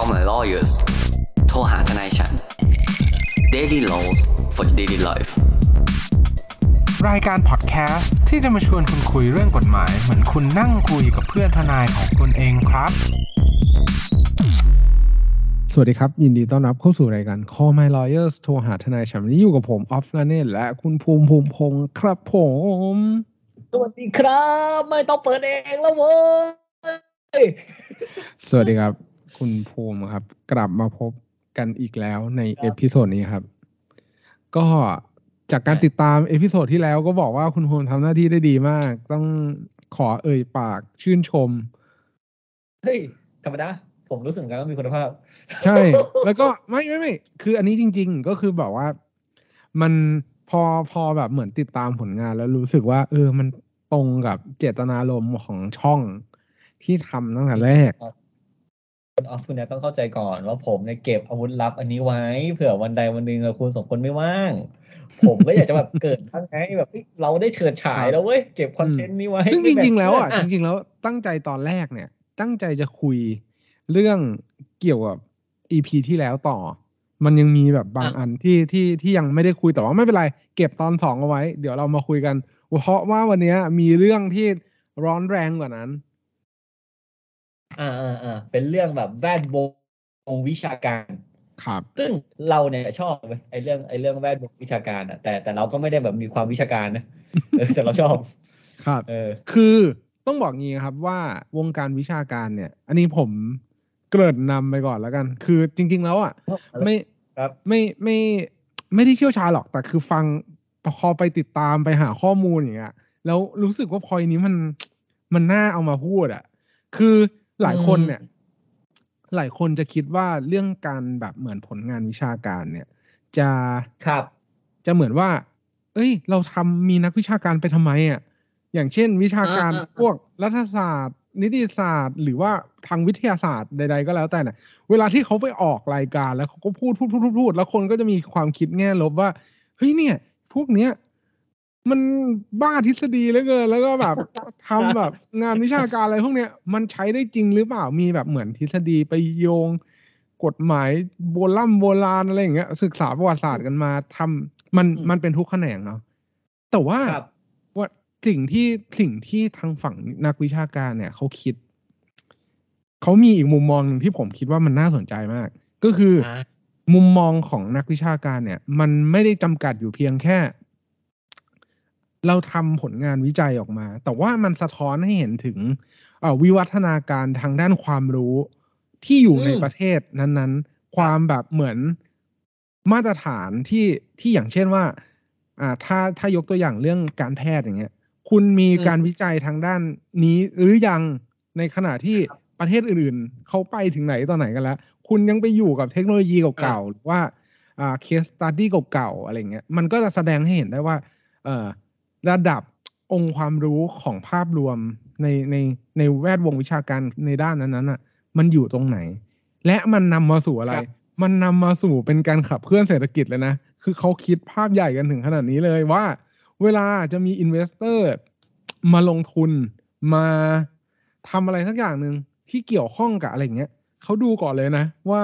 Call my lawyers โทรหาทนายฉัน Daily Laws for Daily Life รายการพอดแคสต์ที่จะมาชวนคุณคุยเรื่องกฎหมาย เหมือนคุณนั่งคุยกับเพื่อนทนายของคุณเองครับ สวัสดีครับ ยินดีต้อนรับเข้าสู่รายการ Call My Lawyers โทรหาทนายฉันวันนี้อยู่กับผมออฟลาเนตและคุณภูมิภูมิพงศ์ครับผม สวัสดีครับ ไม่ต้องเปิดเองแล้วเว้ย สวัสดีครับ คุณภูมิครับ กลับมาพบกันอีกแล้วใน episode นี้ครับ ก็จากการติดตาม episode ที่แล้วก็บอกว่าคุณภูมิทำหน้าที่ได้ดีมาก ต้องขอเอ่ยปากชื่นชม เฮ้ยธรรมดาผมรู้สึกเหมือนกันว่ามีคุณภาพ ใช่ แล้วก็ไม่ไม่ไม่คืออันนี้จริง ๆ ก็คือแบบว่า มันพอพอแบบเหมือนติดตามผลงานแล้วรู้สึกว่า เออมันตรงกับเจตนารมณ์ของช่องที่ทำตั้งแต่แรก คุณออฟคุณเนี่ยต้องเข้าใจก่อนว่าผมเนี่ยเก็บอาวุธลับอันนี้ไว้เผื่อวันใดวันหนึ่งอะคุณสองคนไม่ว่าง ผมก็อยากจะแบบเกิดทั้งไงแบบเฮ้ยเราได้เฉิดฉายแล้วเว้ยเก็บคอนเทนต์นี้ไว้ซึ่งจริง ๆ แล้วอะบบจริงๆแล้วตั้งใจตอนแรกเนี่ย ตั้งใจจะคุยเรื่องเกี่ยวกับอีพีที่แล้วต่อ มันยังมีแบบบางอันที่ที่ที่ยังไม่ได้คุยแต่ว่าไม่เป็นไร เก็บตอนสองเอาไว้ เดี๋ยวเรามาคุยกัน เพราะว่าวันเนี้ยมีเรื่องที่ร้อนแรงกว่านั้น อ่าอ่าอ่าเป็นเรื่องแบบแวดวงวิชาการ ครับ ซึ่งเราเนี่ยชอบเว้ยไอ้เรื่องไอ้เรื่องแวดวงวิชาการอะแต่แต่เราก็ไม่ได้แบบมีความวิชาการนะเออแต่เราชอบ ครับ เออ คือต้องบอกงี้ครับว่าวงการวิชาการเนี่ย อันนี้ผมเกริ่นนำไปก่อนแล้วกัน คือจริง ๆ แล้วอะไม่ครับไม่ไม่ไม่ได้เชี่ยวชาญหรอกแต่คือฟังพอไปติดตามไปหาข้อมูลอย่างเงี้ยแล้วรู้สึกว่าพอยนี้มันมันน่าเอามาพูดอะ คือ หลายคนเนี่ย หลายคนจะคิดว่าเรื่องการแบบเหมือนผลงานวิชาการเนี่ย จะครับ จะเหมือนว่า เอ้ย เราทำมีนักวิชาการไปทำไมอะอย่างเช่น วิชาการอ่าอ่าพวกรัฐศาสตร์ นิติศาสตร์ หรือว่าทางวิทยาศาสตร์ใด ๆ ก็แล้วแต่น่ะเวลาที่เขาไปออกรายการแล้วเขาก็พูดพูดพูดพูดพูดแล้วคนก็จะมีความคิดแง่ลบว่าเฮ้ยเนี่ย พวกเนี้ย มันบ้าทฤษฎีเหลือเกิน แล้วก็แบบทำแบบงานวิชาการอะไรพวกเนี้ยมันใช้ได้จริงหรือเปล่ามีแบบเหมือนทฤษฎีไปโยง กฎหมายโบราณโบราณอะไรอย่างเงี้ย ศึกษาประวัติศาสตร์กันมาทำมันอืมมันเป็นทุกแขนงเนาะแต่ว่าครับว่าสิ่งที่สิ่งที่ทางฝั่งนักวิชาการเนี่ยเขาคิดเขามีอีกมุมมองหนึ่งที่ผมคิดว่ามันน่าสนใจมาก ก็คือออ่ามุมมองของนักวิชาการเนี่ย มันไม่ได้จำกัดอยู่เพียงแค่ เราทำผลงานวิจัยออกมา แต่ว่ามันสะท้อนให้เห็นถึงเอ่อวิวัฒนาการทางด้านความรู้ที่อยู่อืมในประเทศนั้นๆ ความแบบเหมือนมาตรฐานที่ที่อย่างเช่นว่า อ่า ถ้าถ้ายกตัวอย่างเรื่องการแพทย์อย่างเงี้ย คุณมีการวิจัยทางด้านนี้หรือยังในขณะที่ประเทศอื่นๆเขาไปถึงไหนต่อไหนกันแล้ว คุณยังไปอยู่กับเทคโนโลยีเก่าๆหรือว่าอ่าเคสตัดดี้เก่าๆอะไรเงี้ยมันก็จะแสดงให้เห็นได้ว่า เอ่อ ระดับองค์ความรู้ของภาพรวมในในในแวดวงวิชาการในด้านนั้นๆอะ มันอยู่ตรงไหน และมันนำมาสู่อะไรครับมันนำมาสู่เป็นการขับเคลื่อนเศรษฐกิจเลยนะ คือเขาคิดภาพใหญ่กันถึงขนาดนี้เลยว่า เวลาจะมี investor มาลงทุนมาทำอะไรสักอย่างหนึ่งที่เกี่ยวข้องกับอะไรอย่างเงี้ยเขาดูก่อนเลยนะ ว่า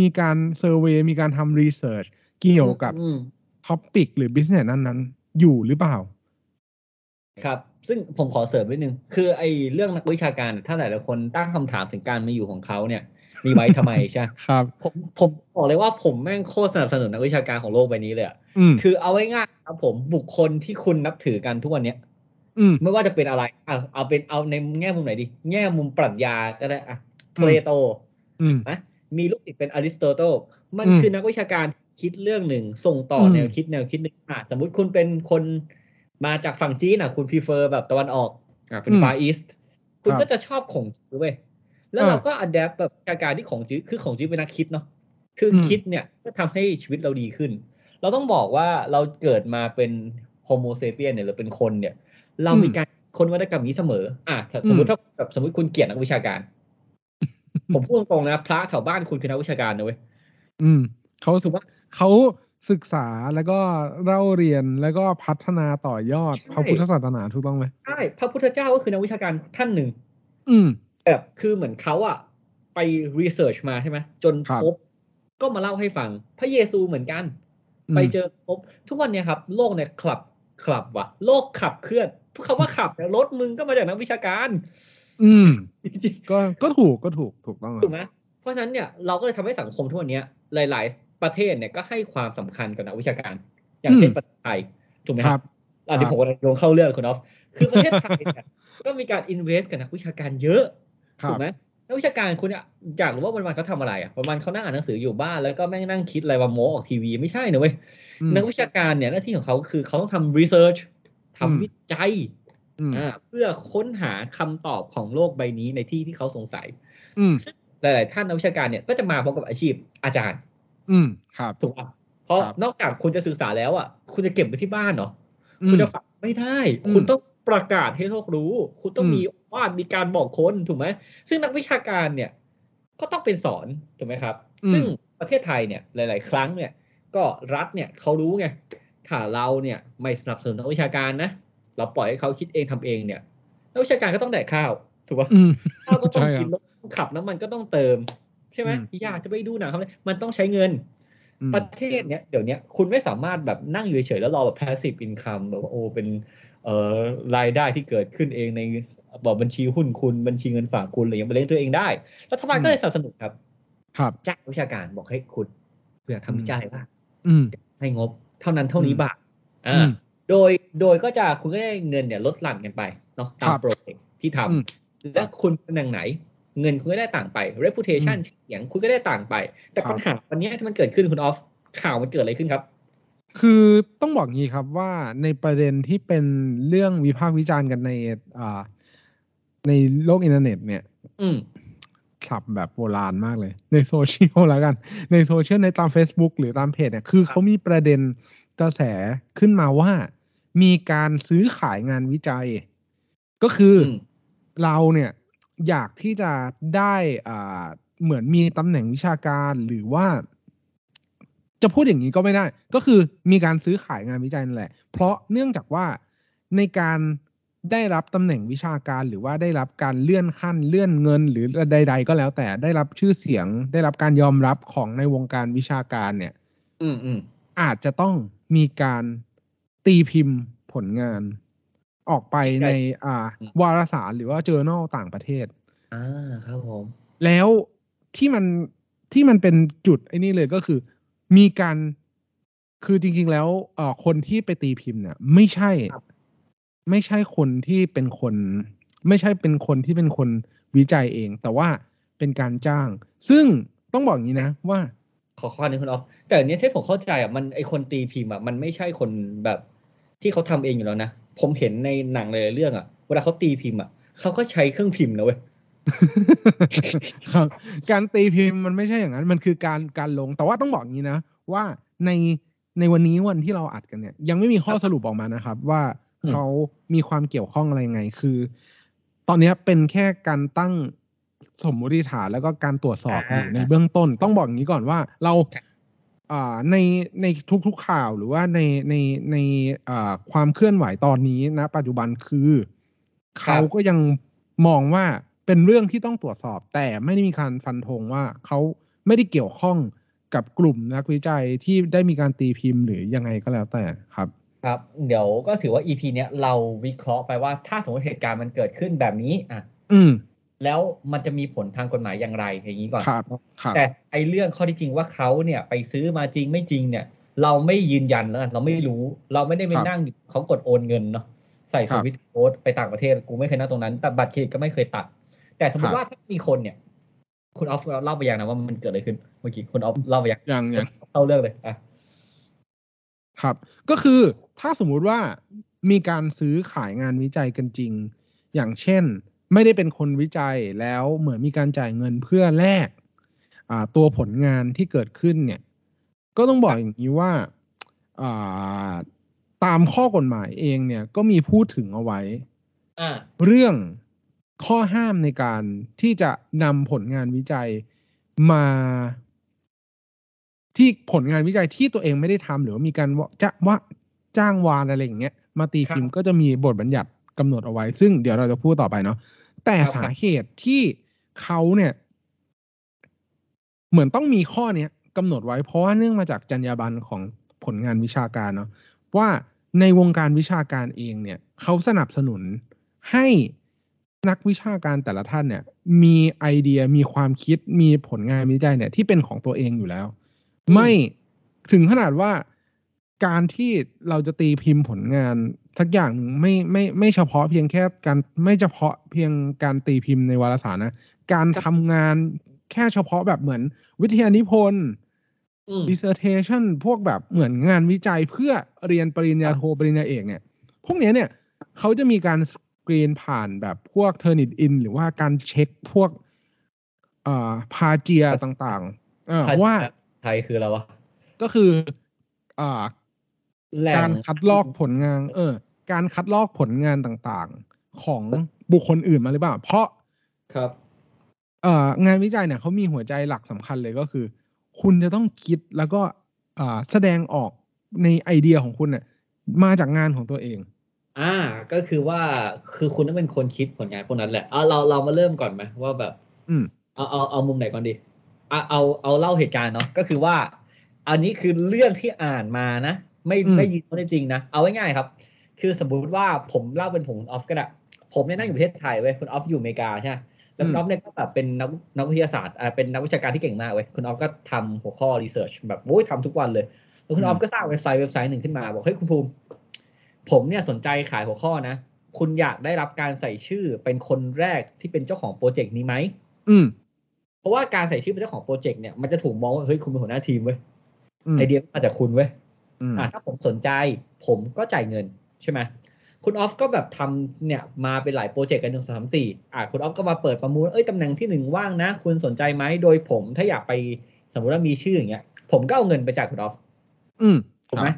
มีการ survey มีการทำ research เกี่ยวกับอืม topic หรือ business นั้นๆ อยู่หรือเปล่า ครับ ซึ่งผมขอเสริมนิดนึง คือไอ้เรื่องนักวิชาการถ้าหลายๆคนตั้งคำถามถึงการมาอยู่ของเขาเนี่ย มีไว้ทำไมใช่ครับ ผมผมบอกเลยว่าผมแม่งโคตรสนับสนุนนักวิชาการของโลกใบนี้เลยอะอืมคือเอาไว้ง่ายๆครับผมบุคคลที่คุณนับถือกันทุกวันเนี้ยอืมไม่ว่าจะเป็นอะไรอะเอาเป็นเอาในแง่มุมไหนดี แง่มุมปรัชญาก็ได้อะอืเพมลโตอืมนะมีลูกศิษย์เป็นอริสโตเติลมันอืมคือนักวิชาการ คิดเรื่องหนึ่ง ส่งต่ออมแนวคิดแนวคิดหนึ่งอะสมมุติคุณเป็นคนมาจากฝั่งจีนอะ คุณพ r เฟอร์แบบตะวันออกอะเป็นฟาอีสคุณครับก็จะชอบของจื้อเว้ยแล้วอ่าเราก็อัดแอปแบบวิชาการที่ของจื้อคือของจื้อเป็นนักคิดเนาะคืออมคิดเนี่ยก็ทำให้ชีวิตเราดีขึ้น เราต้องบอกว่าเราเกิดมาเป็นโฮโมเซเปียนเนี่ยหรือเป็นคนเนี่ย เรามีการคนวัตกรรมนี้เสมอ อะถ้าสมมติถ้าแบบสมมติคุณเกลียดนักวิชาการ ผมพูดตรงๆนะ พระแถวบ้านคุณคือนักวิชาการนะเว้ยอืมเขาถูกปะ เขาศึกษาแล้วก็เล่าเรียนแล้วก็พัฒนาต่อยอดใช่พระพุทธศาสนาถูกต้องไหมใช่พระพุทธเจ้าก็คือนักวิชาการท่านหนึ่ง อืมแบบคือเหมือนเขาอะไปรีเสิร์ชมาใช่ไหมจนครับพบ ก็มาเล่าให้ฟัง พระเยซูเหมือนกันอืมไปเจอพบ ทุกวันเนี้ยครับ โลกเนี่ยขับขับว่ะ โลกขับเคลื่อนคำว่าขับเนี่ยรถมึงก็มาจากนักวิชาการ อืมจริงก็ก็ถูกก็ถูกถูกต้องคๆรัถูบกไหมเพราะฉะนั้นเนี่ยเราก็เลยทำให้สังคมทุกวันเนี้ยหลาย ๆ ประเทศเนี่ยก็ให้ความสำคัญกับนักวิชาการ อย่างเช่นอืมประเทศไทยถูกไหมคครัรับบอันนี้ผมกำลังลงเข้าเรื่องคุณออฟคือประเทศไทยเนี่ยก็มีการอินเวสกับนักวิชาการเยอะครัถูบกไหมนักวิชาการคุณอะอยากรู้ว่าวันๆเขาทำอะไรอะวันๆเขานั่งอ่านหนังสืออยู่บ้านแล้วก็แม่งนั่งคิดอะไรมาโม้ออกทีวีไม่ใช่นะเว้ยอืมนักวิชาการเนี่ยหน้าที่ของเขาคือเขาต้องทำรีเสิร์ชอืมทำวิจัยอืมอ่าเพื่อค้นหาคำตอบของโลกใบนี้ในที่ที่เขาสงสัยอืมซึ่งหลาย ๆ ท่านนักวิชาการเนี่ยก็จะมาพร้อมกับอาชีพอาจารย์ อืมครับถูกป่ะเพราะครับนอกจากคุณจะศึกษาแล้วอะ คุณจะเก็บไว้ที่บ้านเนาะอืมคุณจะฝากไม่ได้อืมคุณต้องประกาศให้โลกรู้ คุณต้องอืมมีวาดมีการบอกคนถูกไหมซึ่งนักวิชาการเนี่ย ก็ต้องเป็นสอนถูกไหมครับ ซึ่งประเทศไทยเนี่ยหลาย ๆ ครั้งเนี่ย ก็รัฐเนี่ยเขารู้ไงถ้าเราเนี่ยไม่สนับสนุนนักวิชาการนะเราปล่อยให้เขาคิดเองทำเองเนี่ยนักวิชาการก็ต้องแดกข้าวถูกปะอืมข้าวก็ต้องใช่ครับกินรถต้องขับน้ำมันก็ต้องเติม ใช่ไหมอืมอยากจะไปดูหนังทำอะไรมันต้องใช้เงินอืมประเทศเนี้ยเดี๋ยวเนี้ยคุณไม่สามารถแบบนั่งอยู่เฉยๆแล้วรอแบบ passive income แบบว่าโอ้เป็นเอ่อรายได้ที่เกิดขึ้นเองในบอกบัญชีหุ้นคุณบัญชีเงินฝากคุณอะไรอย่างเงี้ยมาเลี้ยงตัวเองได้รัฐบาลก็เลยสนับสนุนครับ ครับจ้างวิชาการบอกให้คุณเพื่อทำวิจัยว่าอืมให้งบเท่านั้นเท่านี้อืมบาทอือ่ามโดยโดยก็จะคุณก็ได้เงินเนี่ยลดหลั่นกันไปเนาะตามครับโปรเจกต์ที่ทำอืมและคุณตำแหน่งไหน เงินคุณก็ได้ต่างไป reputation อืมเสียงคุณก็ได้ต่างไป แต่ครับปัญหาวันเนี้ยที่มันเกิดขึ้นคุณออฟข่าวมันเกิดอะไรขึ้นครับ คือต้องบอกงี้ครับว่าในประเด็นที่เป็นเรื่องวิพากษ์วิจารณ์กันในอ่าในโลกอินเทอร์เน็ต เนี่ย อืมสับแบบโบราณมากเลย ในโซเชียลแล้วกัน ในโซเชียลในตาม Facebook หรือตามเพจเนี่ยคือเขามีประเด็นกระแสขึ้นมาว่า มีการซื้อขายงานวิจัย ก็คืออมเราเนี่ย อยากที่จะได้อ่าเหมือนมีตำแหน่งวิชาการหรือว่า จะพูดอย่างนี้ก็ไม่ได้ ก็คือมีการซื้อขายงานวิจัยนั่นแหละ เพราะเนื่องจากว่าในการได้รับตำแหน่งวิชาการหรือว่าได้รับการเลื่อนขั้นเลื่อนเงิน หรือใด ๆ ก็แล้ว แต่ได้รับชื่อเสียง ได้รับการยอมรับของในวงการวิชาการเนี่ย อืมอืมอาจจะต้องมีการตีพิมพ์ผลงาน ออกไปใช่ในอ่าวารสารหรือว่า journal ต่างประเทศอ่าครับผม แล้วที่มันที่มันเป็นจุดไอ้นี่เลยก็คือ มีการคือจริง ๆ แล้วเอ่อคนที่ไปตีพิมพ์เนี่ย ไม่ใช่ ไม่ใช่คนที่เป็นคน ไม่ใช่เป็นคนที่เป็นคนวิจัยเอง แต่ว่าเป็นการจ้าง ซึ่งต้องบอกอย่างนี้นะว่า ขอข้อนึงคุณออฟแต่อันเนี้ยที่ผมเข้าใจอะมันไอคนตีพิมพ์อะมันไม่ใช่คนแบบที่เขาทำเองอยู่แล้วนะ ผมเห็นในหนังหลายๆเรื่องอะเวลาเขาตีพิมพ์อะเขาก็ใช้เครื่องพิมพ์นะเว้ยครับ การตีพิมพ์มันไม่ใช่อย่างนั้น มันคือการการลงแต่ว่าต้องบอกอย่างนี้นะ ว่าในในวันนี้วันที่เราอัดกันเนี่ย ยังไม่มีข้อครับสรุปออกมานะครับ ว่าอืมเขามีความเกี่ยวข้องอะไรไง คือ ตอนเนี้ยเป็นแค่การตั้งสมมติฐานแล้วก็การตรวจสอบอยู่ในเบื้องต้น ต้องบอกอย่างนี้ก่อนว่า เราอ่า ในในทุกๆข่าวหรือว่าในในในอ่าความเคลื่อนไหวตอนนี้นะ ปัจจุบันคือ เขาก็ยังมองว่าเป็นเรื่องที่ต้องตรวจสอบ แต่ไม่ได้มีการฟันธงว่าเขาไม่ได้เกี่ยวข้องกับกลุ่มนักวิจัยที่ได้มีการตีพิมพ์หรือยังไงก็แล้วแต่ครับ ครับ เดี๋ยวก็ถือว่า EP เนี้ยเราวิเคราะห์ไปว่าถ้าสมมติเหตุการณ์มันเกิดขึ้นแบบนี้อะ อืม แล้วมันจะมีผลทางกฎหมายอย่างไรอย่างนี้ก่อนครับครับแต่ไอเรื่องข้อที่จริงว่าเขาเนี่ยไปซื้อมาจริงไม่จริงเนี่ย เราไม่ยืนยันแล้วกันเราไม่รู้ เราไม่ได้ไปครับนั่งอยู่เขากดโอนเงินเนาะใส่คสรับวิตช์โค้ดไปต่างประเทศกูไม่เคยนั่งตรงนั้น แต่บัตรเครดิตก็ไม่เคยตัด แต่สมมครัติบว่าถ้ามีคนเนี่ย คุณออฟเล่าไปยังนะว่ามันเกิดอะไรขึ้นเมื่อกี้คุณออฟเล่าไปยังอย่างอย่างเข้าเรื่องเลยอะครับ ก็คือถ้าสมมุติว่ามีการซื้อขายงานวิจัยกันจริง อย่างเช่น ไม่ได้เป็นคนวิจัยแล้วเหมือนมีการจ่ายเงินเพื่อแลกอ่าตัวผลงานที่เกิดขึ้นเนี่ย ก็ต้องบอกอย่างนี้ว่าอ่าตามข้อกฎหมายเองเนี่ยก็มีพูดถึงเอาไว้อ่าเรื่องข้อห้ามในการที่จะนำผลงานวิจัยมา ที่ผลงานวิจัยที่ตัวเองไม่ได้ทำหรือว่ามีการว่าจะว่าจ้างวานอะไรอย่างเงี้ยมาตีพิมพ์ก็จะมีบทบัญญัติกำหนดเอาไว้ ซึ่งเดี๋ยวเราจะพูดต่อไปเนาะ แต่ครับสาเหตุที่เขาเนี่ย เหมือนต้องมีข้อเนี้ยกำหนดไว้เพราะว่าเนื่องมาจากจรรยาบรรณของผลงานวิชาการเนาะว่าในวงการวิชาการเองเนี่ยเขาสนับสนุนให้นักวิชาการแต่ละท่านเนี่ย มีไอเดียมีความคิดมีผลงานวิจัยเนี่ย ที่เป็นของตัวเองอยู่แล้ว ไม่ถึงขนาดว่าการที่เราจะตีพิมพ์ผลงาน ทักอย่างหนึ่งไม่ไม่ไม่เฉพาะเพียงแค่การไม่เฉพาะเพียงการตีพิมพ์ในวารสารนะ การทำงานแค่เฉพาะแบบเหมือนวิทยานิพนธ์อืม dissertation พวกแบบเหมือนงานวิจัยเพื่อเรียนปริญญาโทปริญญาเอกเนี่ย พวกเนี้ยเนี่ยเขาจะมีการสกรีนผ่านแบบพวก Turnitin หรือว่าการเช็คพวกเอ่อพาเจียต่างๆ เออว่าไทยคืออะไรวะ ก็คืออ่าแหล่ง การคัดลอกผลงาน เออ การคัดลอกผลงานต่างๆ ของบุคคลอื่นมาหรือเปล่า เพราะครับ เอ่องานวิจัยเนี่ยเขามีหัวใจหลักสำคัญเลยก็คือ คุณจะต้องคิดแล้วก็อ่าแสดงออกในไอเดียของคุณเนี่ยมาจากงานของตัวเอง อ่า ก็คือว่าคือคุณต้องเป็นคนคิดผลงานพวกนั้นแหละเอาเราเรามาเริ่มก่อนไหมว่าแบบ อืมเอาเอาเอามุมไหนก่อนดีเอาเอาเอาเล่าเหตุการณ์เนาะก็คือว่า อันนี้คือเรื่องที่อ่านมานะ ไม่อืมไม่ยืนยันจริงนะ เอาไว้ง่ายๆครับ คือสมมุติว่าผมเล่าเป็นผมออฟก็ได้ผมเนี่ยนั่งอยู่ประเทศไทยเว้ยคุณออฟอยู่อเมริกาใช่ไหมแล้วคุณออฟเนี่ยก็แบบเป็นนักนักวิทยาศาสตร์อ่าเป็นนักวิชาการที่เก่งมากเว้ยคุณออฟก็ทำหัวข้อ research แบบโอ้ยทำทุกวันเลยแล้วคุณออฟก็สร้างเว็บไซต์เว็บไซต์หนึ่งขึ้นมาบอกเฮ้ยคุณภูมิ ผมเนี่ยสนใจขายหัวข้อนะ คุณอยากได้รับการใส่ชื่อเป็นคนแรกที่เป็นเจ้าของโปรเจกต์นี้ไหมอืมเพราะว่าการใส่ชื่อเป็นเจ้าของโปรเจกต์เนี่ยมันจะถูกมองว่าเฮ้ยคุณเป็นหัวหน้าทีมเว้ยอืมไอเดียมาจากคุณเว้ย อืมอ่าถ้าผมสนใจ ผมก็จ่ายเงินใช่ไหมคุณออฟก็แบบทำเนี่ยมาเป็นหลายโปรเจกต์กันหนึ่งสองสามสี่อ่าคุณออฟก็มาเปิดประมูลเอ้ยตำแหน่งที่หนึ่งว่างนะ คุณสนใจไหมโดยผมถ้าอยากไปสมมติว่ามีชื่ออย่างเงี้ย ผมก็เอาเงินไปจ่ายคุณออฟอืมถูกไหม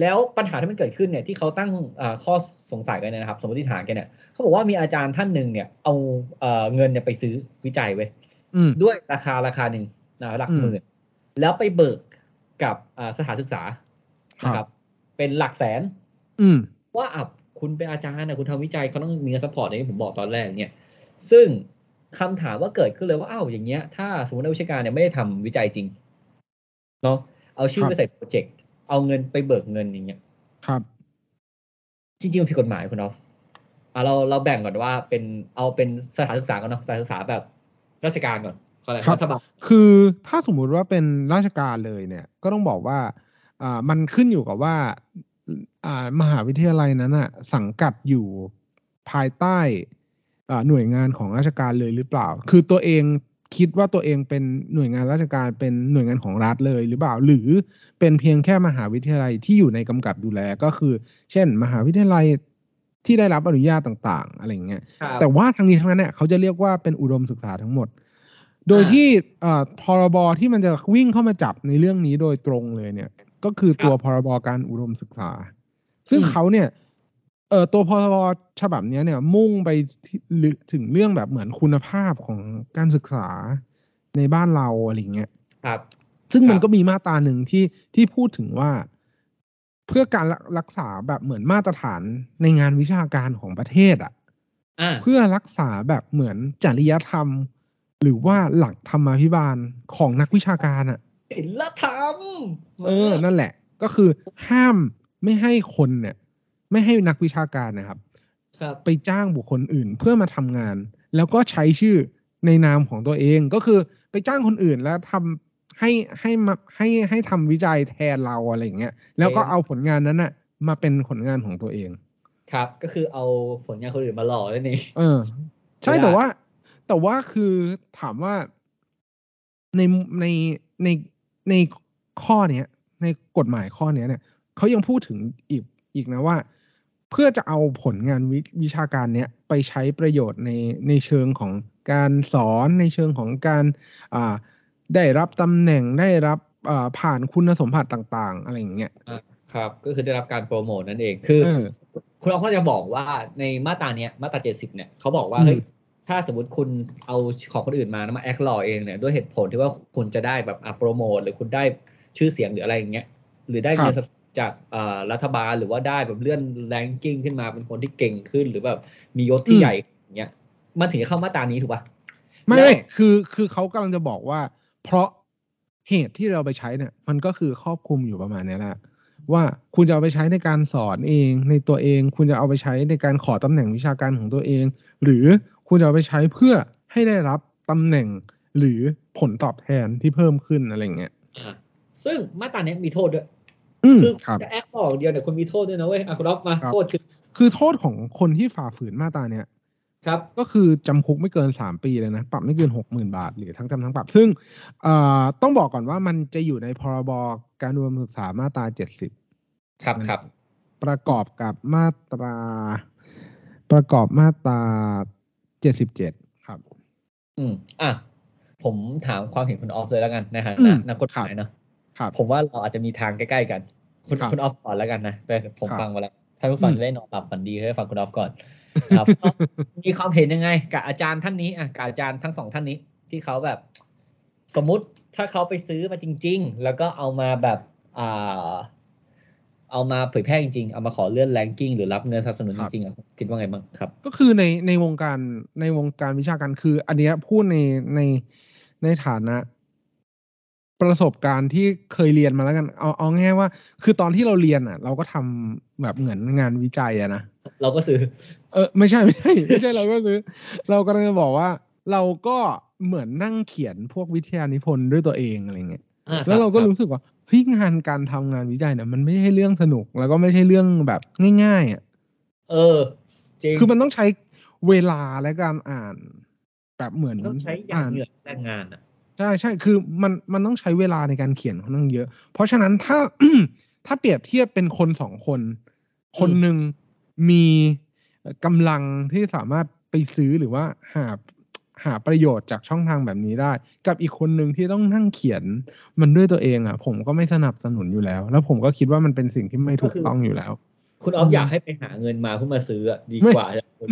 แล้วปัญหาที่มันเกิดขึ้นเนี่ยที่เขาตั้งเอ่อข้อสงสัยกันเนี่ยนะครับ สมมติฐานกันเนี่ยเขาบอกว่ามีอาจารย์ท่านหนึ่งเนี่ยเอาเอ่อเงินเนี่ยไปซื้อวิจัยเว้ยอืมด้วยราคาราคาหนึ่งนะหลักอืมหมื่นแล้วไปเบิกกับอ่าสถานศึกษา นะครับครับเป็นหลักแสน อืมว่าอะคุณเป็นอาจารย์นะคุณทำวิจัยเขาต้องมีเงิน support อย่างที่ผมบอกตอนแรกเนี่ย ซึ่งคำถามว่าเกิดขึ้นเลยว่าอ้าวอย่างเงี้ย ถ้าสมมตินักวิชาการเนี่ยไม่ได้ทำวิจัยจริงเนาะเอาชื่อครับไปใส่โปรเจกต์เอาเงินไปเบิกเงินอย่างเงี้ย ครับ จริงๆมันผิดกฎหมายคุณออฟอะเราเราแบ่งก่อนว่าเป็นเอาเป็นสถานศึกษาก่อนเนาะสถานศึกษาแบบราชการก่อนเขาอะไรครับรัฐบาลคือถ้าสมมุติว่าเป็นราชการเลยเนี่ย ก็ต้องบอกว่า อ่ามันขึ้นอยู่กับว่าอ่ามหาวิทยาลัยนั้นอะสังกัดอยู่ภายใต้อ่าหน่วยงานของราชการเลยหรือเปล่า คือตัวเองคิดว่าตัวเองเป็นหน่วยงานราชการเป็นหน่วยงานของรัฐเลยหรือเปล่า หรือเป็นเพียงแค่มหาวิทยาลัยที่อยู่ในกำกับดูแลก็คือ เช่น มหาวิทยาลัยที่ได้รับอนุญาตต่าง ๆ อะไรอย่างเงี้ยครับแต่ว่าทั้งนี้ทั้งนั้นเนี่ยเขาจะเรียกว่าเป็นอุดมศึกษาทั้งหมด โดยอ่าที่เอ่อพรบที่มันจะวิ่งเข้ามาจับในเรื่องนี้โดยตรงเลยเนี่ย ก็คือตัวพรบการอุดมศึกษา ซึ่งอืมเขาเนี่ยเอ่อตัวพรบฉบับเนี้ยเนี่ย มุ่งไปที่ลึกถึงเรื่องแบบเหมือนคุณภาพของการศึกษาในบ้านเราอะไรอย่างเงี้ยครับ ซึ่งมันครับก็มีมาตราหนึ่งที่ที่พูดถึงว่า เพื่อการรักรักษาแบบเหมือนมาตรฐานในงานวิชาการของประเทศอะอ่าเพื่อรักษาแบบเหมือนจริยธรรม หรือว่าหลักธรรมาภิบาลของนักวิชาการอะ ศิลธรรม เออ นั่นแหละ ก็คือห้ามไม่ให้คนเนี่ย ไม่ให้นักวิชาการนะครับครับ ไปจ้างบุคคลอื่นเพื่อมาทำงาน แล้วก็ใช้ชื่อในนามของตัวเองก็คือไปจ้างคนอื่นแล้วทำให้ให้มาให้ให้ทำวิจัยแทนเราอะไรอย่างเงี้ยแล้วก็เอาผลงานนั้นน่ะ มาเป็นผลงานของตัวเอง ครับ ก็คือเอาผลงานคนอื่นมาหล่อนั่นเองเออ ใช่ไม่ได้แต่ว่า แต่ว่าคือถามว่าในในใน ในข้อเนี้ย ในกฎหมายข้อเนี้ยเนี่ยเขายังพูดถึงอีกอีกนะว่า เพื่อจะเอาผลงานวิวิชาการเนี้ยไปใช้ประโยชน์ในในเชิงของการสอนในเชิงของการอ่าได้รับตำแหน่งได้รับอ่าผ่านคุณสมบัติต่าง ๆ อะไรอย่างเงี้ยครับ ก็คือได้รับการโปรโมทนั่นเองคือเออคุณเอาก็จะบอกว่าในมาตราเนี้ยมาตราเจ็ดสิบเนี่ยเขาบอกว่าอืมเฮ้ย ถ้าสมมติคุณเอาของคนอื่นมาแล้วมาแอคลอเองเนี่ยด้วยเหตุผลที่ว่าคุณจะได้แบบอะโปรโมทหรือคุณได้ชื่อเสียงหรืออะไรอย่างเงี้ยหรือได้เงินจากเอ่อรัฐบาลหรือว่าได้แบบเลื่อนแรงกิ้งขึ้นมาเป็นคนที่เก่งขึ้น หรือแบบมียศที่ใหญ่อย่างเงี้ยมันถึงจะเข้ามาตรานี้ถูกป่ะไม่แล้วไม่คือคือเขากำลังจะบอกว่า เพราะเหตุที่เราไปใช้เนี่ย มันก็คือครอบคลุมอยู่ประมาณเนี้ยแหละว่าคุณจะเอาไปใช้ในการสอนเองในตัวเอง คุณจะเอาไปใช้ในการขอตำแหน่งวิชาการของตัวเอง หรือ คุณจะเอาไปใช้เพื่อให้ได้รับตำแหน่งหรือผลตอบแทนที่เพิ่มขึ้นอะไรเงี้ยอ่าซึ่งมาตราเนี้ยมีโทษด้วยอืมคือครับจะแอคบอกเดียวเนี่ยคุณมีโทษด้วยนะเว้ยอะคุณอ๊อฟมาครับโทษคือคือโทษของคนที่ฝ่าฝืนมาตราเนี้ยครับ ก็คือจำคุกไม่เกินสามปีเลยนะ ปรับไม่เกินหกหมื่นบาทหรือทั้งจำทั้งปรับ ซึ่งเอ่อต้องบอกก่อนว่ามันจะอยู่ในพรบการอุดมศึกษามาตราเจ็ดสิบครับครับ ประกอบกับมาตรา ประกอบมาตรา เจ็ดสิบเจ็ดครับ อืมอะผมถามความเห็นคุณออฟเลยแล้วกันนะฮะอืมนักกฎหมายเนาะครับผมว่าเราอาจจะมีทางใกล้ๆกัน คุณครับคุณออฟก่อนแล้วกันนะแต่ผมครับฟังมาแล้วท่านผู้ฟังอืมจะได้นอนหลับฝันดีให้ฟังคุณออฟก่อนครับก็มีความเห็นยังไง กับอาจารย์ท่านนี้อะกับอาจารย์ทั้งสองท่านนี้ ที่เขาแบบ สมมุติถ้าเขาไปซื้อมาจริง ๆ แล้วก็เอามาแบบอ่า เอามาเผยแพร่จริงๆ เอามาขอเลื่อนแรงกิ้งหรือรับเงินสนับสนุนคจรับริงๆอะคิดว่าไงบ้างครับ ก็คือในในวงการในวงการวิชาการคือ อันเนี้ยพูดในในในฐานะ ประสบการณ์ที่เคยเรียนมาแล้วกัน เอาเอาง่ายๆว่า คือตอนที่เราเรียนอะ เราก็ทำแบบเหมือนงานวิจัยอะนะเราก็ซื้อ เออไม่ใช่ไม่ใช่ไม่ใช่เราก็ซื้อ เรากำลังจะบอกว่า เราก็เหมือนนั่งเขียนพวกวิทยานิพนธ์ด้วยตัวเองอะไรเงี้ยอ่าแล้วเราก็คบรู้สึกว่า เฮ้ยงานการทำงานวิจัยเนี่ยมันไม่ใช่เรื่องสนุก แล้วก็ไม่ใช่เรื่องแบบง่ายๆอะเออจริงคือมันต้องใช้เวลาและการอ่านแบบเหมือนมันต้องใช้อย่างเหงื่อแรงงานอะใช่ใช่คือมันมันต้องใช้เวลาในการเขียนค่อนข้างเยอะ เพราะฉะนั้นถ้าถ้าเปรียบเทียบเป็นคนสองคน คนหนึ่งมีกำลังที่สามารถไปซื้อหรือว่าหา หาประโยชน์จากช่องทางแบบนี้ได้ กับอีกคนหนึ่งที่ต้องนั่งเขียนมันด้วยตัวเองอะ ผมก็ไม่สนับสนุนอยู่แล้ว แล้วผมก็คิดว่ามันเป็นสิ่งที่ไม่ถูกต้องอยู่แล้ว คุณออฟอืมอยากให้ไปหาเงินมาเพื่อมาซื้ออะดีไม่กว่าอะคุณ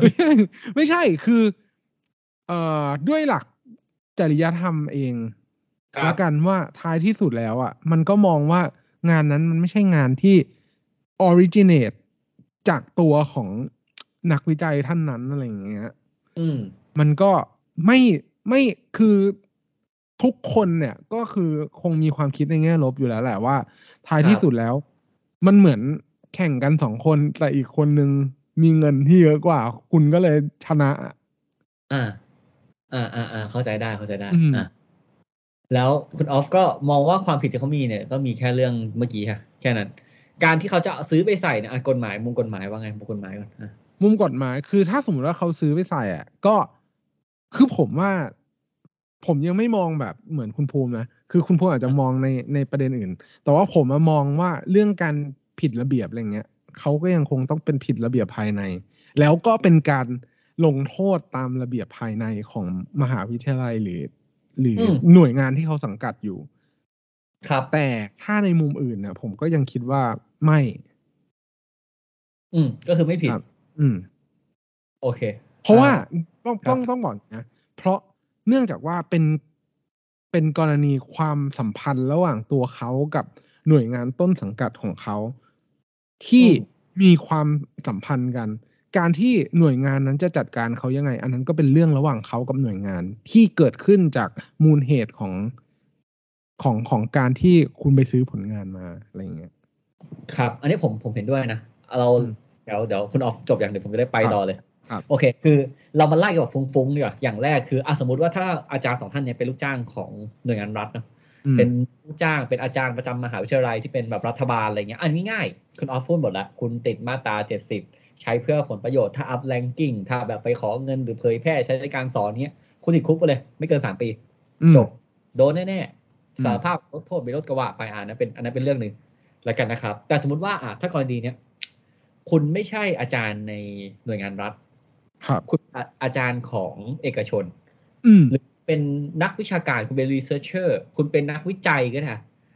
ไม่ใช่ไม่ใช่คือเอ่อด้วยหลักจริยธรรมเองครับแล้วกันว่าท้ายที่สุดแล้วอะ มันก็มองว่างานนั้นมันไม่ใช่งานที่ originate จากตัวของนักวิจัยท่านนั้นอะไรอย่างเงี้ย อืม มันก็ไม่ไม่คือทุกคนเนี่ยก็คือคงมีความคิดในแง่ลบอยู่แล้วแหละว่าท้ายที่สุดแล้ว มันเหมือนแข่งกันสองคนแต่อีกคนนึงมีเงินที่เยอะกว่า คุณก็เลยชนะ อ่า อ่าอ่าอ่าเข้าใจได้เข้าใจได้อืมอะแล้วคุณออฟก็มองว่าความผิดที่เขามีเนี่ยก็มีแค่เรื่องเมื่อกี้ค่ะ แค่นั้น การที่เขาจะเอาซื้อไปใส่เนี่ยอะกฎหมายมุมกฎหมายว่าไงมุมกฎหมายก่อนอะมุมกฎหมายคือถ้าสมมติว่าเขาซื้อไปใส่อะก็ คือผมว่าผมยังไม่มองแบบเหมือนคุณภูมินะ คือคุณภูมิอาจจะมองในในประเด็นอื่น แต่ว่าผมมามองว่าเรื่องการผิดระเบียบอะไรเงี้ยเขาก็ยังคงต้องเป็นผิดระเบียบภายใน แล้วก็เป็นการลงโทษตามระเบียบภายในของมหาวิทยาลัยหรือ หรืออหน่วยงานที่เขาสังกัดอยู่ ครับ แต่ถ้าในมุมอื่นเนี่ยผมก็ยังคิดว่าไม่ อืม ก็คือไม่ผิดครับอืม โอเค เพราะว่าอ่ต้องครับต้องต้องบอกนะเพราะเนื่องจากว่าเป็นเป็นกรณีความสัมพันธ์ระหว่างตัวเขากับหน่วยงานต้นสังกัดของเขา ที่มีความสัมพันธ์กัน การที่หน่วยงานนั้นจะจัดการเขายังไง อันนั้นก็เป็นเรื่องระหว่างเขากับหน่วยงาน ที่เกิดขึ้นจากมูลเหตุของของของการที่คุณไปซื้อผลงานมาอะไรอย่างเงี้ยครับ อันนี้ผมผมเห็นด้วยนะเราอืมเดี๋ยวเดี๋ยวคุณออฟจบอย่างเดี๋ยวผมจะได้ไปครับต่อเลยครับ โอเค คือเรามาไล่กันแบบฟุ้งๆดีกว่าอย่างแรกคืออะสมมติว่าถ้าอาจารย์สองท่านเนี้เป็นลูกจ้างของหน่วยงานรัฐเนอะอืมเป็นลูกจ้างเป็นอาจารย์ประจำมหาวิทยาลัยที่เป็นแบบรัฐบาลอะไรเงี้ยอันนี้ง่ายคุณออฟพูดหมดแล้วคุณติดมาตราเจ็ดสิบใช้เพื่อผลประโยชน์ถ้าอัพแรงกิ้งถ้าแบบไปขอเงินหรือเผยแพร่ใช้ในการสอนเนี้ยคุณติดคุกไปเลย ไม่เกินสามปีอืมจบโดนแน่อืมๆสารภาพลดโทษไปลดกระว่าไปอ่านะเป็นอันนั้นเป็นเรื่องหนึ่งแล้วกันนะครับ แต่สมมติว่าอะถ้ากรณีเนี้ยคุณไม่ใช่อาจารย์ในหน่วยงานรัฐ ครับคุณอาอาจารย์ของเอกชนอืมหรือเป็นนักวิชาการคุณเป็นรีเสิร์ชเชอร์คุณเป็นนักวิจัยก็ได้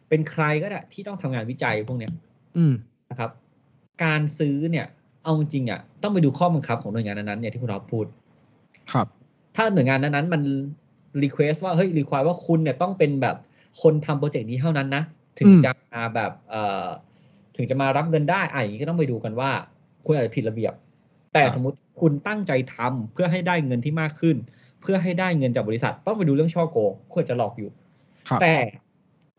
เป็นใครก็ได้ที่ต้องทำงานวิจัยพวกเนี้ย อืมนะครับ การซื้อเนี่ย เอาจริงๆอะต้องไปดูข้อบังคับของหน่วยงานนั้นๆเนี่ยที่คุณรอบพูด ครับ ถ้าหน่วยงานนั้นๆมันรีเควสว่าเฮ้ยรีควายว่าคุณเนี่ยต้องเป็นแบบคนทำโปรเจกต์นี้เท่านั้นนะ ถึงอืมจะมาแบบเอ่อถึงจะมารับเงินได้อะอย่างนี้ก็ต้องไปดูกันว่า คุณอาจจะผิดระเบียบ แต่สมมติ คุณตั้งใจทำเพื่อให้ได้เงินที่มากขึ้น เพื่อให้ได้เงินจากบริษัท ต้องไปดูเรื่องช่อโกงควรจะหลอกอยู่ครับแต่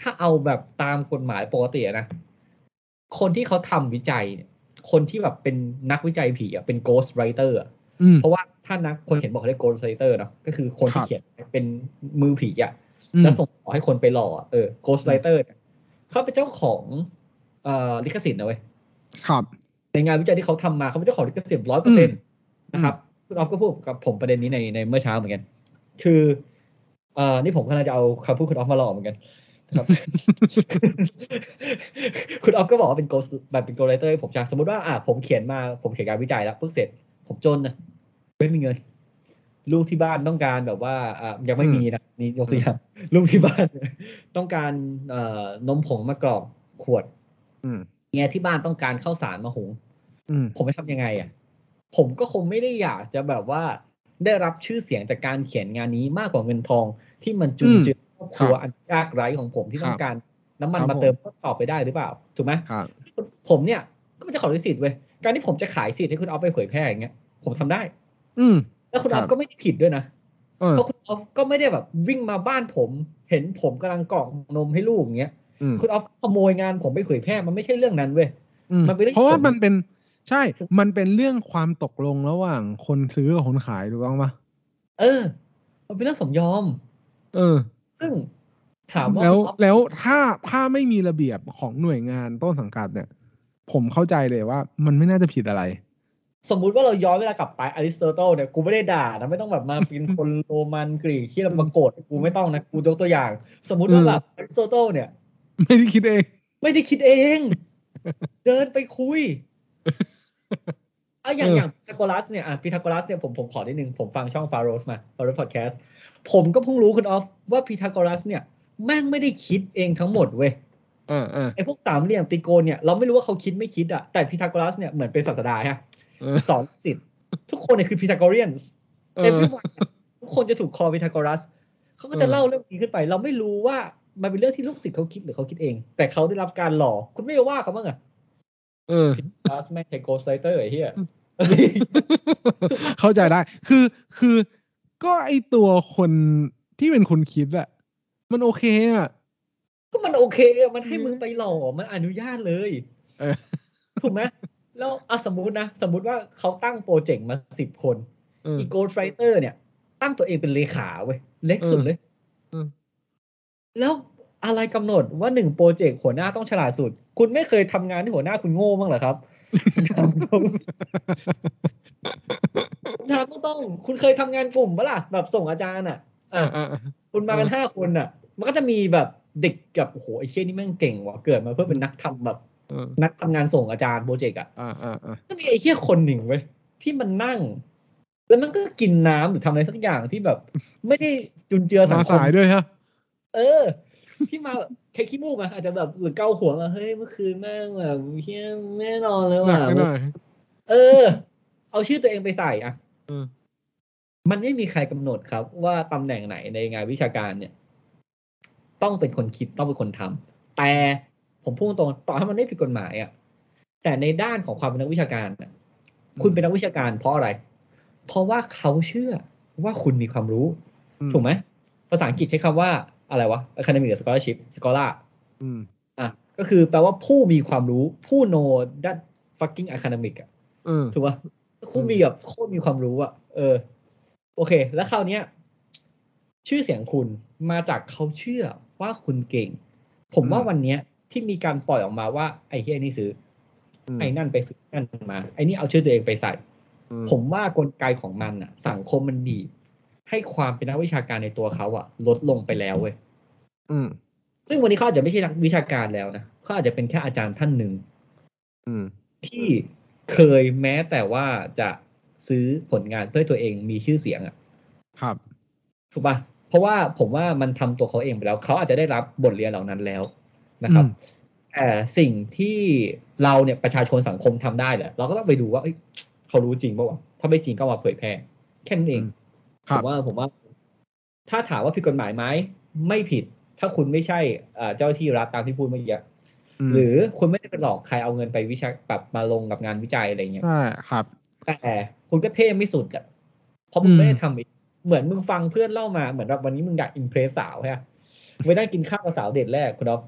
ถ้าเอาแบบตามกฎหมายปกติอะนะ คนที่เขาทำวิจัยเนี่ยคนที่แบบเป็นนักวิจัยผีอะเป็น ghost writer อะอืมเพราะว่าถ้านักคนเขียนบอกเขาเรียก ghost writer เนาะก็คือคนที่ครับเขียนเป็นมือผีอะอืมแล้วส่งต่อให้คนไปหล่ออะเออ ghost writer เนี่ยเขาเป็นเจ้าของเอ่อลิขสิทธิ์นะเว้ยครับในงานวิจัยที่เขาทำมาเขาเป็นเจ้าของลิขสิทธิ์ร้อยเปอร์เซ็นต์ นะครับคุณออฟก็พูดกับผมประเด็นนี้ในในเมื่อเช้าเหมือนกัน คือเอ่อนี่ผมกำลังจะเอาคำพูดคุณออฟมาหลอกเหมือนกันนะครับคุณออฟก็บอกว่าเป็น ghost แบบเป็น ghostwriter ให้ผมใช่สมมติว่าอะผมเขียนมาผมเขียนการวิจัยแล้วเพิ่งเสร็จ ผมจนนะไม่มีเงิน ลูกที่บ้านต้องการแบบว่าอะยังไม่มีนะนี่ยกตัวอย่างลูกที่บ้าน ต้องการเอ่อนมผงมากรอกขวดอืมเมียที่บ้านต้องการข้าวสารมาหุงอืมผมไปทำยังไง อะ ผมก็คงไม่ได้อยากจะแบบว่า ได้รับชื่อเสียงจากการเขียนงานนี้มากกว่าเงินทองที่มันจุนเจือครอบครัวอันยากไร้ของผมที่ต้องการน้ำมันมาเติมก็ตอบไปได้หรือเปล่า ถูกไหมครับผมเนี่ยก็ไม่ใช่ขอลิขสิทธิ์เว้ยการที่ผมจะขายสิทธิ์ให้คุณเอาไปเผยแพร่อย่างเงี้ย ผมทำได้ อืมแล้วคุณครัเอาบก็ไม่ได้ผิดด้วยนะเออเพราะคุณเอาก็ไม่ได้แบบวิ่งมาบ้านผม เห็นผมกำลังกรอกนมให้ลูกอย่างเงี้ยอืมคุณเอาขโมยงานผมไปเผยแพร่มันไม่ใช่เรื่องนั้นเว้ยอืมมันเป็นเรื่องเพราะว่าผมมันเป็น ใช่ มันเป็นเรื่องความตกลงระหว่างคนซื้อกับคนขายถูกต้องปะเออ มันเป็นเรื่องสมยอม เออ ซึ่งถามว่าแล้วคุณอ๊อฟแล้วถ้าถ้าไม่มีระเบียบของหน่วยงานต้นสังกัดเนี่ย ผมเข้าใจเลยว่า มันไม่น่าจะผิดอะไร สมมุติว่าเราย้อนเวลากลับไปอริสโตเติลเนี่ยกูไม่ได้ด่านะไม่ต้องแบบมาเป็นคนโรมันกรีกที่เรามาโกรธกูไม่ต้องนะกูยกตัวอย่าง สมมุติว่าอืมแบบอริสโตเติลเนี่ย ไม่ได้คิดเอง ไม่ได้คิดเอง เดินไปคุย อะอย่างเออออย่างพีทาโกรัสเนี่ยอะพีทาโกรัสเนี่ยผมผมขอนิดนึง ผมฟังช่องฟาโรสมาฟาโรสพอดแคสต์ผมก็เพิ่งรู้คุณออฟว่าพีทาโกรัสเนี่ยแม่งไม่ได้คิดเองทั้งหมดเว้ยเออเออไอ้พวกสามเหลี่ยมตรีโกณเนี่ยเราไม่รู้ว่าเขาคิดไม่คิดอะแต่พีทาโกรัสเนี่ยเหมือนเป็นศาสดาฮะเออสอนสิทธิ์ทุกคนเนี่ยคือพีทาโกเรียนเอเออฟวันทุกคนจะถูกคอพีทาโกรัสเขาก็จะเออเล่าเรื่องนี้ขึ้นไป เราไม่รู้ว่ามันเป็นเรื่องที่ลูกศิษย์เขาคิดหรือเขาคิดเอง แต่เขาได้รับการหล่อคุณไม่ว่าเขาบ้างอะ เออคลาสแม่งไทโกสไลเตอร์ไอ้เหี้ยเข้าใจได้ คือคือก็ไอตัวคนที่เป็นคนคิดอะมันโอเคอะก็มันโอเคอะมันให้มึงไปหล่อมันอนุญาตเลยเออถูกไหมแล้วอะสมมุตินะ สมมุติว่าเขาตั้งโปรเจกต์มาสิบคนเอออีโกลไฟเตอร์เนี่ย ตั้งตัวเองเป็นเลขาเว้ย เล็กสุดเลยเออแล้ว อะไรกำหนดว่าหนึ่งโปรเจกต์หัวหน้าต้องฉลาดสุด คุณไม่เคยทำงานที่หัวหน้าคุณโง่บ้างเหรอครับถามตรงถามตรงๆคุณเคยทำงานกลุ่มปะล่ะแบบส่งอาจารย์อะอะอ่าอ่าคุณมากันห้าคนอะ มันก็จะมีแบบเด็กกับโอ้โหไอ้เชี่ยนี่แม่งเก่งว่ะเกิดมาเพื่อเป็นนักทำแบบเออนักทำงานส่งอาจารย์โปรเจกต์อะอ่าอ่าอ่าก็มีไอ้เชี่ยคนหนึ่งเว้ยที่มันนั่ง แล้วมันก็กินน้ำหรือทำอะไรสักอย่างที่แบบ ไม่ได้จุนเจือสัมางคมสายด้วยฮะ เออ ที่มาแบบใครขี้มูกมาอาจจะแบบหรือเกาหัวมาเฮ้ยเมื่อคืนแม่งแบบเฮียแม่นอนเลยหนัว่ะกไปหน่อยเออ เอาชื่อตัวเองไปใส่อะเออมันไม่มีใครกำหนดครับ ว่าตำแหน่งไหนในงานวิชาการเนี่ย ต้องเป็นคนคิดต้องเป็นคนทำแต่ผมพูดตรงต่อให้มันไม่ผิดกฎหมายอะแต่ในด้านของความเป็นนักวิชาการน่ะคุณเป็นนักวิชาการเพราะอะไร เพราะว่าเขาเชื่อว่าคุณมีความรู้อืมถูกไหมภาษาอังกฤษใช้คำว่า อะไรวะ academic scholarship scholar อืมอะก็คือแปลว่าผู้มีความรู้ผู้ know that fucking academic อะเออถูกป่ะคู่มีแบบโคตรมีความรู้อะ เออ โอเค แล้วคราวเนี้ย ชื่อเสียงคุณมาจากเขาเชื่อว่าคุณเก่ง ผมว่าอืมวันเนี้ยที่มีการปล่อยออกมาว่า ไอ้เฮียนี่ซื้ออืมไอ้นั่นไปซื้อนั่นมา ไอ้นี่เอาชื่อตัวเองไปใส่อืผมว่ากลไกของมันอะ สังคมมันบีบ ให้ความเป็นนักวิชาการในตัวเขาอะลดลงไปแล้วเว้ยอืม ซึ่งวันนี้เขาอาจจะไม่ใช่นักวิชาการแล้วนะเขาอาจจะเป็นแค่อาจารย์ท่านหนึ่งอืมที่เคยแม้แต่ว่าจะซื้อผลงานเพื่อให้ตัวเองมีชื่อเสียงอะครับถูกปะเพราะว่าผมว่ามันทำตัวเขาเองไปแล้วเขาอาจจะได้รับบทเรียนเหล่านั้นแล้วนะครับอืมแต่สิ่งที่เราเนี่ยประชาชนสังคมทำได้แหละเราก็ต้องไปดูว่าเอ้ยเขารู้จริงป่าวะถ้าไม่จริงก็มาเผยแพร่แค่นั้นเองค ผรับมว่าผมว่า ถ้าถามว่าผิดกฎหมายไหมไม่ผิด ถ้าคุณไม่ใช่เอ่อเจ้าหน้าที่รัฐตามที่พูดเมื่อกี้มหรือคุณไม่ได้ไปหลอกใครเอาเงินไปวิชาแบบมาลงกับงานวิจัยอะไรเงี้ยใช่ครับ แต่คุณก็เท่ไม่สุดอะเพราะมึงอืมไม่ได้ทำอีกเหมือนมึงฟังเพื่อนเล่ามาเหมือนแบบวันนี้มึงอยากอิมเพรสสาวใช่ไหมไปนั่งกินข้าวกับสาวเดทแรกคุณอ๊อฟ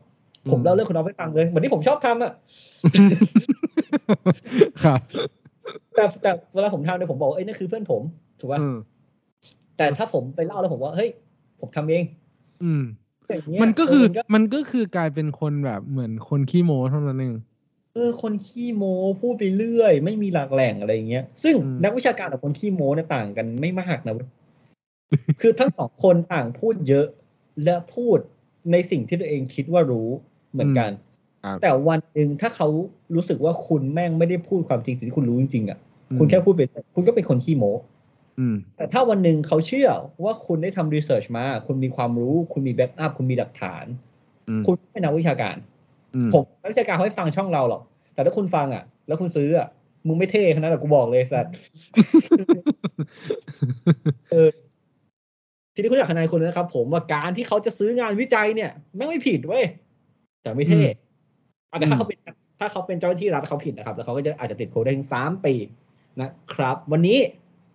ผมอืมเล่าเรื่องคุณอ๊อฟให้ฟังเลยเหมือนที่ผมชอบทำอะครับ แต่แต่เวลาผมทำเนี่ยผมบอกว่าเอ้ยนั่นคือเพื่อนผมถูกป่ะอืม แต่ถ้าผมไปเล่าแล้วผมว่าเฮ้ยผมทำเองอืมอย่างเงี้ยมันก็คือเมันก็มันก็คือกลายเป็นคนแบบเหมือนคนขี้โม้เท่านั้นเองเออคนขี้โม้พูดไปเรื่อย ไม่มีหลักแหล่งอะไรอย่างเงี้ย ซึ่งอืมนักวิชาการกับคนขี้โม้เนี่ยต่างกันไม่มากนะเว้ยคือทั้งสองคนต่างพูดเยอะ และพูดในสิ่งที่ตัวเองคิดว่ารู้เหมือนกันครับแต่วันหนึ่งถ้าเขารู้สึกว่าคุณแม่งไม่ได้พูดความจริงสิ่งที่คุณรู้จริงๆอะคุณแค่พูดไปคุณก็เป็นคนขี้โม้อืม แต่ถ้าวันหนึ่งเขาเชื่อว่าคุณได้ทำรีเสิร์ชมา คุณมีความรู้ คุณมีแบ็กอัพ คุณมีหลักฐานอืมคุณเป็นนักวิชาการอืมผมนักวิชาการเขาให้ฟังช่องเราหรอก แต่ถ้าคุณฟังอะ แล้วคุณซื้ออะ มึงไม่เท่ขนาดนั้นหรอกกูบอกเลยสัตว์ทีนี้คุณอยากขนายคุณนะครับ ผมว่าการที่เขาจะซื้องานวิจัยเนี่ยแม่งไม่ผิดเว้ย แต่ไม่เท่อืมอาจจะถ้าเขาเป็นถ้าเขาเป็นเจ้าหน้าที่รัฐเขาผิดนะครับ แล้วเขาก็จะอาจจะติดโทษได้ถึงสามปีนะครับ วันนี้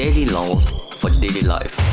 daily love for daily life.